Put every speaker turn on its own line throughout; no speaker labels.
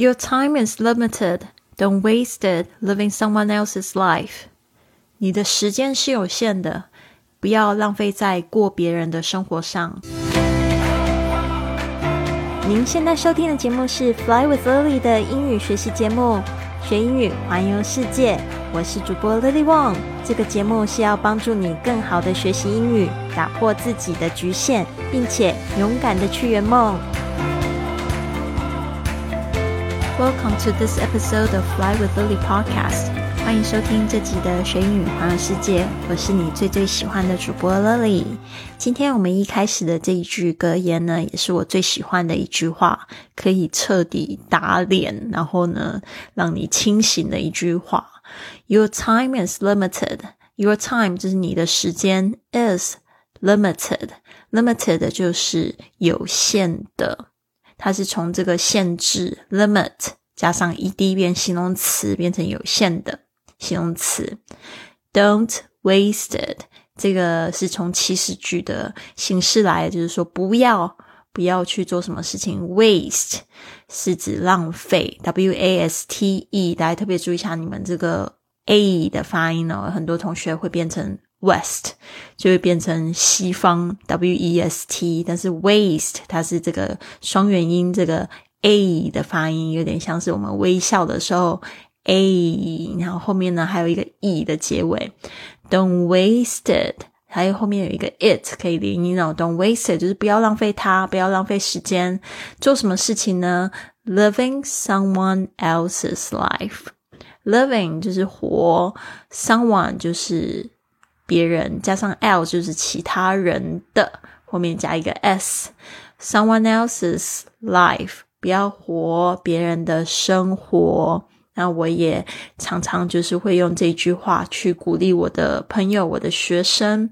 Your time is limited. Don't waste it living someone else's life. 你的时间是有限的，不要浪费在过别人的生活上。
您现在收听的节目是《Fly with Lily》的英语学习节目，学英语环游世界。我是主播 Lily Wong。这个节目是要帮助你更好的学习英语，打破自己的局限，并且勇敢的去圆梦。
Welcome to this episode of Fly with Lily podcast。欢迎收听这集的学英语环游世界。我是你最最喜欢的主播 Lily。今天我们一开始的这一句格言呢，也是我最喜欢的一句话，可以彻底打脸，然后呢，让你清醒的一句话。Your time is limited. Your time 就是你的时间 is limited. Limited 就是有限的。它是从这个限制 limit 加上 ed 变形容词，变成有限的形容词。Don't waste it，这个是从祈使句的形式来，就是说不要不要去做什么事情。Waste 是指浪费，w a s t e，大家特别注意一下你们这个 a 的发音哦，很多同学会变成。West 就会变成西方 W E S T，但是 Waste 它是这个双元音，这个 A 的发音有点像是我们微笑的时候 A，然后后面呢还有一个 E 的结尾。Don't waste it，还有后面有一个 it 可以连音哦。Don't waste it 就是不要浪费它，不要浪费时间。做什么事情呢？Living someone else's life，living 就是活，someone 就是。别人加上 l 就是其他人的，后面加一个 s，someone else's life，不要活别人的生活。那我也常常就是会用这句话去鼓励我的朋友、我的学生。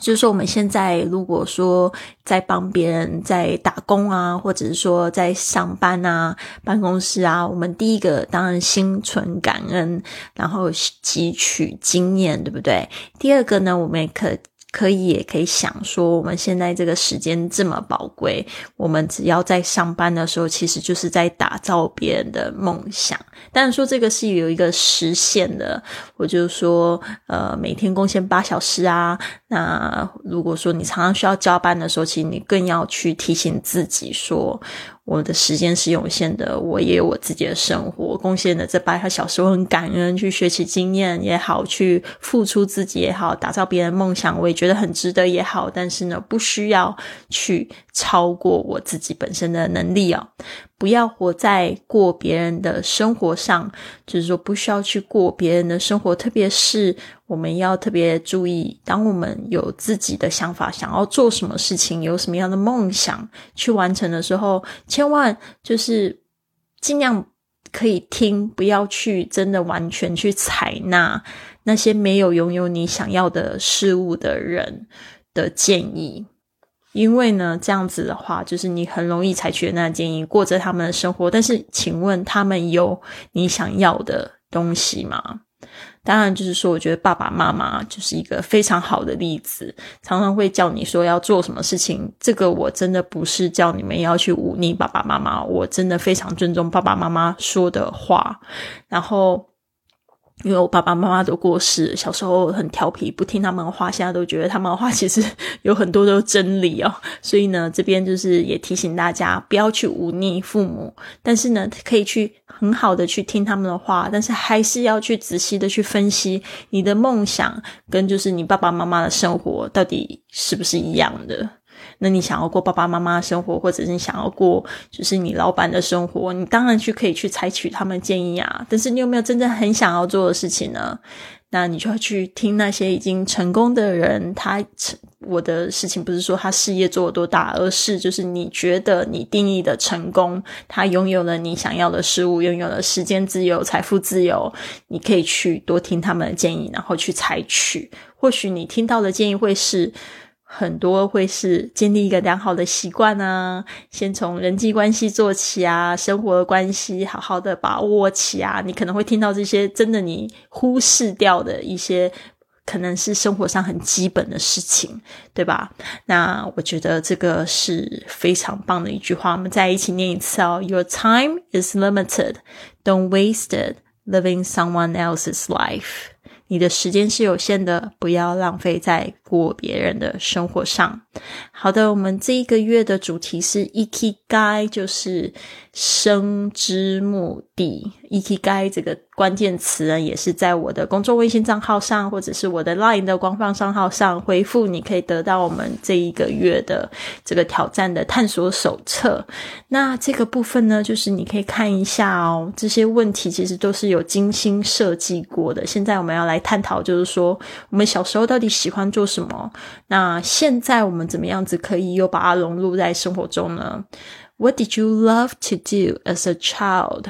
就是说，我们现在如果说在帮别人在打工啊，或者是说在上班啊、办公室啊，我们第一个当然心存感恩，然后汲取经验，对不对？第二个呢，我们也可。可以，也可以想说，我们现在这个时间这么宝贵，我们只要在上班的时候，其实就是在打造别人的梦想。但是说这个是有一个实现的，我就说，呃，每天贡献八小时啊。那如果说你常常需要加班的时候，其实你更要去提醒自己说。我的时间是有限的，我也有我自己的生活，贡献的这八个小时，我很感恩，去学习经验也好，去付出自己也好，打造别人梦想，我也觉得很值得也好。但是呢，不需要去超过我自己本身的能力啊。不要活在过别人的生活上，就是说不需要去过别人的生活。特别是我们要特别注意，当我们有自己的想法，想要做什么事情，有什么样的梦想去完成的时候，千万就是尽量可以听，不要去真的完全去采纳那些没有拥有你想要的事物的人的建议。因为呢，这样子的话，就是你很容易采取那建议，过着他们的生活。但是，请问他们有你想要的东西吗？当然，就是说，我觉得爸爸妈妈就是一个非常好的例子，常常会叫你说要做什么事情。这个我真的不是叫你们要去忤逆爸爸妈妈，我真的非常尊重爸爸妈妈说的话。然后。因为我爸爸妈妈都过世，小时候很调皮，不听他们的话，现在都觉得他们的话其实有很多都是真理哦。所以呢，这边就是也提醒大家，不要去忤逆父母，但是呢，可以去很好的去听他们的话，但是还是要去仔细的去分析你的梦想跟就是你爸爸妈妈的生活到底是不是一样的。那你想要过爸爸妈妈的生活，或者是你想要过就是你老板的生活，你当然去可以去采取他们建议啊。但是你有没有真正很想要做的事情呢？那你就要去听那些已经成功的人。他成我的事情不是说他事业做多大，而是就是你觉得你定义的成功，他拥有了你想要的事物，拥有了时间自由、财富自由。你可以去多听他们的建议，然后去采取。或许你听到的建议会是。很多会是建立一个良好的习惯啊，先从人际关系做起啊，生活的关系好好的把握起啊。你可能会听到这些真的你忽视掉的一些可能是生活上很基本的事情，对吧？那我觉得这个是非常棒的一句话。我们再一起念一次哦：Your time is limited. Don't waste it living someone else's life. 你的时间是有限的，不要浪费在过别人的生活上。好的，我们这一个月的主题是 eki 就是生之目的。ikigai 这个关键词呢，也是在我的公众微信账号上，或者是我的 LINE 的官方账号上回复，你可以得到我们这一个月的这个挑战的探索手册。那这个部分呢，就是你可以看一下哦，这些问题其实都是有精心设计过的。现在我们要来探讨，就是说我们小时候到底喜欢做什么？那现在我们怎么样子可以又把它融入在生活中呢？What did you love to do as a child?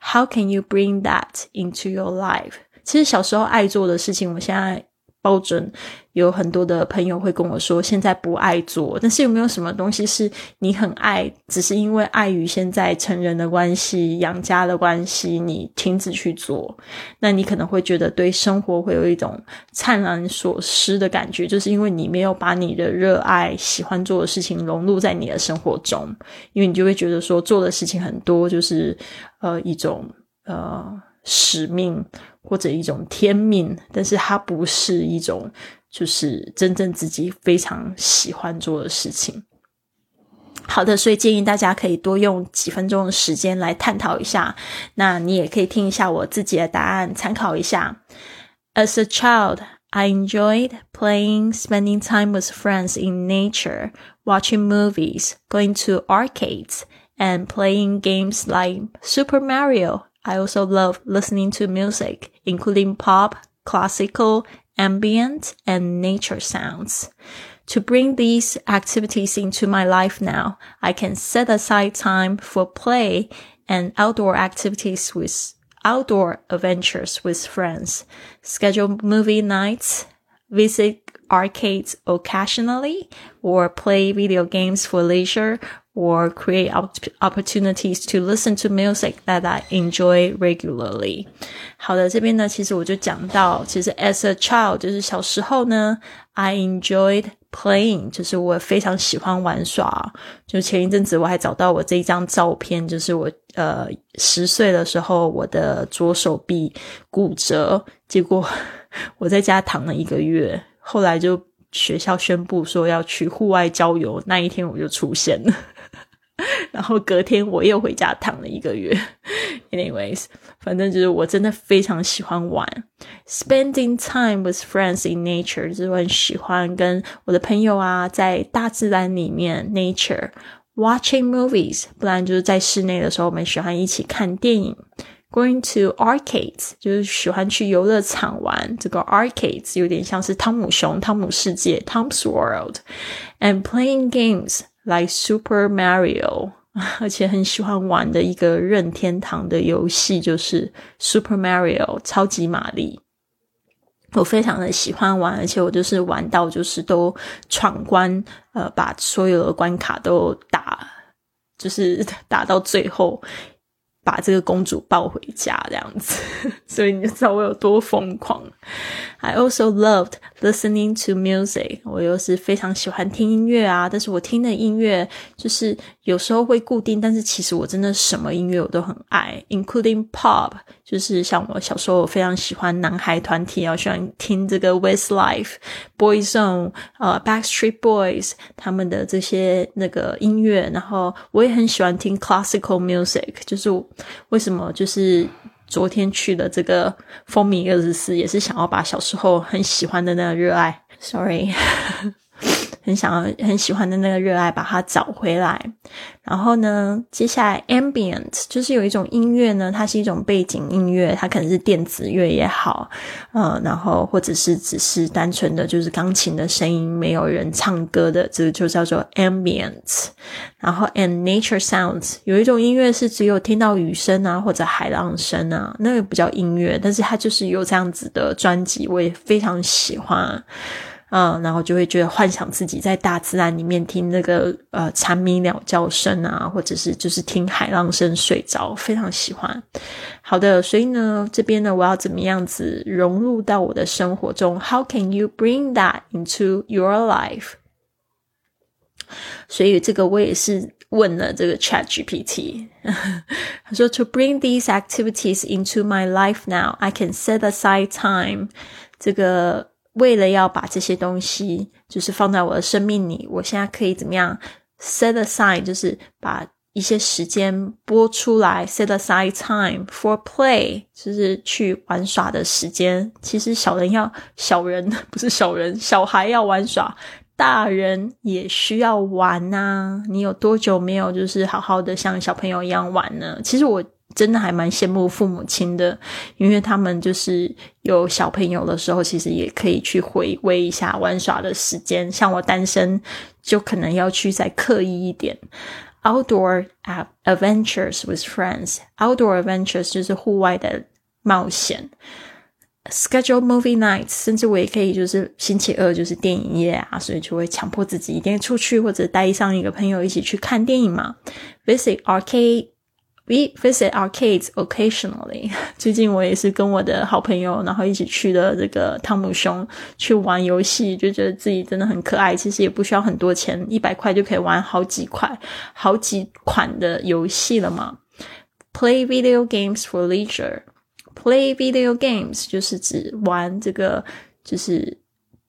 How can you bring that into your life? 其实小时候爱做的事情，我现在标准。有很多的朋友会跟我说，现在不爱做，但是有没有什么东西是你很爱，只是因为碍于现在成人的关系、养家的关系，你停止去做？那你可能会觉得对生活会有一种灿然所失的感觉，就是因为你没有把你的热爱、喜欢做的事情融入在你的生活中，因为你就会觉得说做的事情很多，就是呃一种呃使命或者一种天命，但是它不是一种。就是真正自己非常喜欢做的事情。好的，所以建议大家可以多用几分钟的时间来探讨一下。那你也可以听一下我自己的答案，参考一下。As a child, I enjoyed playing, spending time with friends in nature, watching movies, going to arcades, and playing games like Super Mario. I also love listening to music, including pop, classical, ambient and nature sounds. To bring these activities into my life now, I can set aside time for play and outdoor activities with outdoor adventures with friends, schedule movie nights, visit arcades occasionally, or play video games for leisure, or create opportunities to listen to music that I enjoy regularly。好的，这边呢，其实我就讲到，其实 as a child 就是小时候呢，I enjoyed playing，就是我非常喜欢玩耍。就前一阵子我还找到我这一张照片，就是我呃十岁的时候，我的左手臂骨折，结果我在家躺了一个月，后来就学校宣布说要去户外郊游，那一天我就出现了。然后隔天我又回家躺了一个月。Anyways，反正就是我真的非常喜欢玩，spending time with friends in nature，就是我很喜欢跟我的朋友啊在大自然里面 nature，watching movies，不然就是在室内的时候我们喜欢一起看电影。Going to arcades 就是喜欢去游乐场玩，这个 arcades 有点像是汤姆熊、汤姆世界 （Tom's World），and playing games。Like Super Mario，而且很喜欢玩的一个任天堂的游戏就是 Super Mario 超级玛丽。我非常的喜欢玩，而且我就是玩到就是都闯关，呃，把所有的关卡都打，就是 打到最后。把这个公主抱回家这样子，所以你就知道我有多疯狂。I also loved listening to music。我又是非常喜欢听音乐啊，但是我听的音乐就是有时候会固定，但是其实我真的什么音乐我都很爱，including pop。就是像我小时候我非常喜欢男孩团体啊，喜欢听这个 Westlife、Boyzone、呃 Backstreet Boys 他们的这些那个音乐，然后我也很喜欢听 classical music。就是为什么？就是昨天去的这个风靡二十四，也是想要把小时候很喜欢的那个热爱。Sorry。很想要、很喜欢的那个热爱，把它找回来。然后呢，接下来 ambient 就是有一种音乐呢，它是一种背景音乐，它可能是电子乐也好，呃，然后或者是只是单纯的就是钢琴的声音，没有人唱歌的，这个就叫做 ambient。然后 and nature sounds 有一种音乐是只有听到雨声啊，或者海浪声啊，那个不叫音乐，但是它就是有这样子的专辑，我也非常喜欢。嗯，然后就会觉得幻想自己在大自然里面听那个呃蝉鸣鸟叫声啊，或者是就是听海浪声睡着，非常喜欢。好的，所以呢，这边呢，我要怎么样子融入到我的生活中？How can you bring that into your life？所以这个我也是问了这个 Chat GPT，他说：“To bring these activities into my life now, I can set aside time。”这个为了要把这些东西就是放在我的生命里，我现在可以怎么样 set aside？就是把一些时间拨出来，set aside time for play，就是去玩耍的时间。其实小人要 小人不是小人，小孩要玩耍。大人也需要玩呐，你有多久没有就是好好的像小朋友一样玩呢？其实我真的还蛮羡慕父母亲的，因为他们就是有小朋友的时候，其实也可以去回味一下玩耍的时间。像我单身，就可能要去再刻意一点，outdoor adventures with friends，outdoor adventures 就是户外的冒险。Schedule movie nights，甚至我也可以就是星期二就是电影夜啊，所以就会强迫自己一定出去或者带上一个朋友一起去看电影嘛。Visit We visit arcades occasionally。最近我也是跟我的好朋友，然后一起去的这个汤姆熊去玩游戏，就觉得自己真的很可爱。其实也不需要很多钱，一百块就可以玩好几块、好几款的游戏了嘛。Play video games for leisure。Play video games 就是指玩这个，就是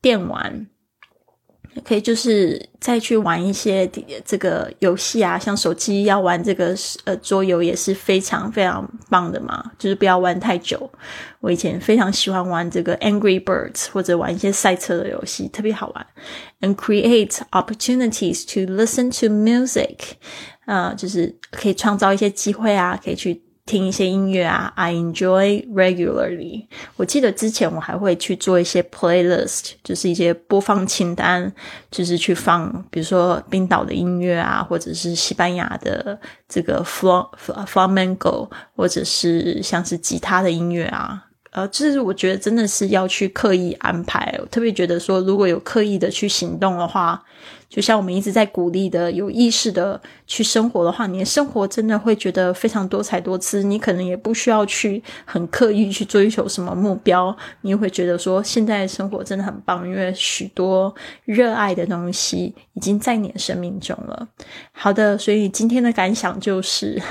电玩，可以就是再去玩一些这个游戏啊，像手机要玩这个呃桌游也是非常非常棒的嘛，就是不要玩太久。我以前非常喜欢玩这个 Angry Birds 或者玩一些赛车的游戏，特别好玩。And create opportunities to listen to music，啊，就是可以创造一些机会啊，可以去。听一些音乐啊，I enjoy regularly。我记得之前我还会去做一些 playlist，就是一些播放清单，就是去放，比如说冰岛的音乐啊，或者是西班牙的这个 fl flamenco，或者是像是吉他的音乐啊。呃，就是我觉得真的是要去刻意安排。我特别觉得说，如果有刻意的去行动的话，就像我们一直在鼓励的，有意识的去生活的话，你的生活真的会觉得非常多彩多姿。你可能也不需要去很刻意去追求什么目标，你会觉得说，现在生活真的很棒，因为许多热爱的东西已经在你的生命中了。好的，所以今天的感想就是。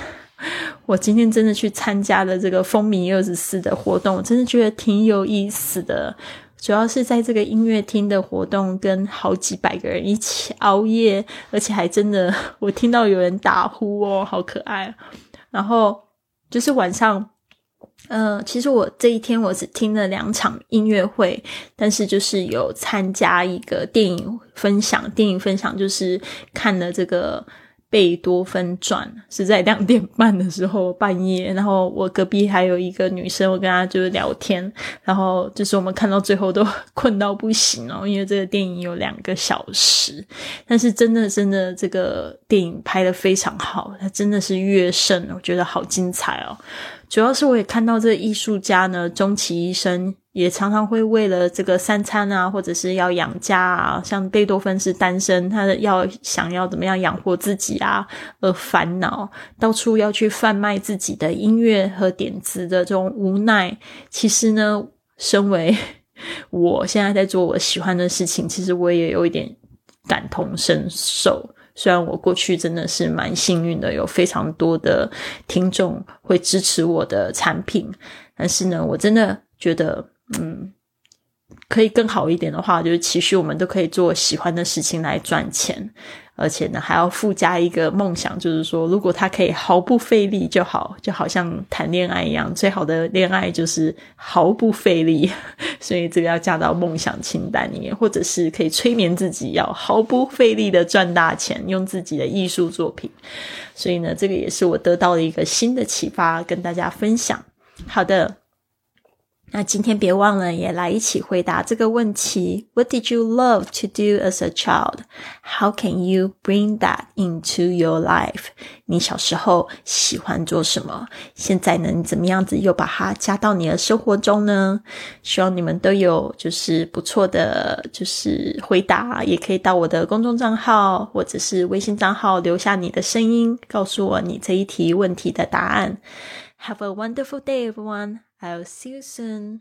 我今天真的去参加了这个风靡二十四的活动，我真的觉得挺有意思的。主要是在这个音乐厅的活动，跟好几百个人一起熬夜，而且还真的我听到有人打呼哦，好可爱。然后就是晚上，呃，其实我这一天我只听了两场音乐会，但是就是有参加一个电影分享，电影分享就是看了这个。贝多芬传是在两点半的时候半夜，然后我隔壁还有一个女生，我跟她就是聊天，然后就是我们看到最后都困到不行哦，因为这个电影有两个小时，但是真的真的这个电影拍的非常好，它真的是乐圣，我觉得好精彩哦。主要是我也看到这个艺术家呢，终其一生也常常会为了这个三餐啊，或者是要养家啊，像贝多芬是单身，他要想要怎么样养活自己啊，而烦恼，到处要去贩卖自己的音乐和点子的这种无奈。其实呢，身为我现在在做我喜欢的事情，其实我也有一点感同身受。虽然我过去真的是蛮幸运的，有非常多的听众会支持我的产品，但是呢，我真的觉得，嗯，可以更好一点的话，就是其实我们都可以做喜欢的事情来赚钱。而且呢，还要附加一个梦想，就是说，如果他可以毫不费力就好，就好像谈恋爱一样，最好的恋爱就是毫不费力。所以这个要加到梦想清单里面，或者是可以催眠自己，要毫不费力的赚大钱，用自己的艺术作品。所以呢，这个也是我得到了一个新的启发，跟大家分享。好的。那今天别忘了也来一起回答这个问题：What did you love to do as a child? How can you bring that into your life? 你小时候喜欢做什么？现在呢，你怎么样子又把它加到你的生活中呢？希望你们都有就是不错的就是回答，也可以到我的公众账号或者是微信账号留下你的声音，告诉我你这一题问题的答案。Have a wonderful day, everyone. I'll see you soon.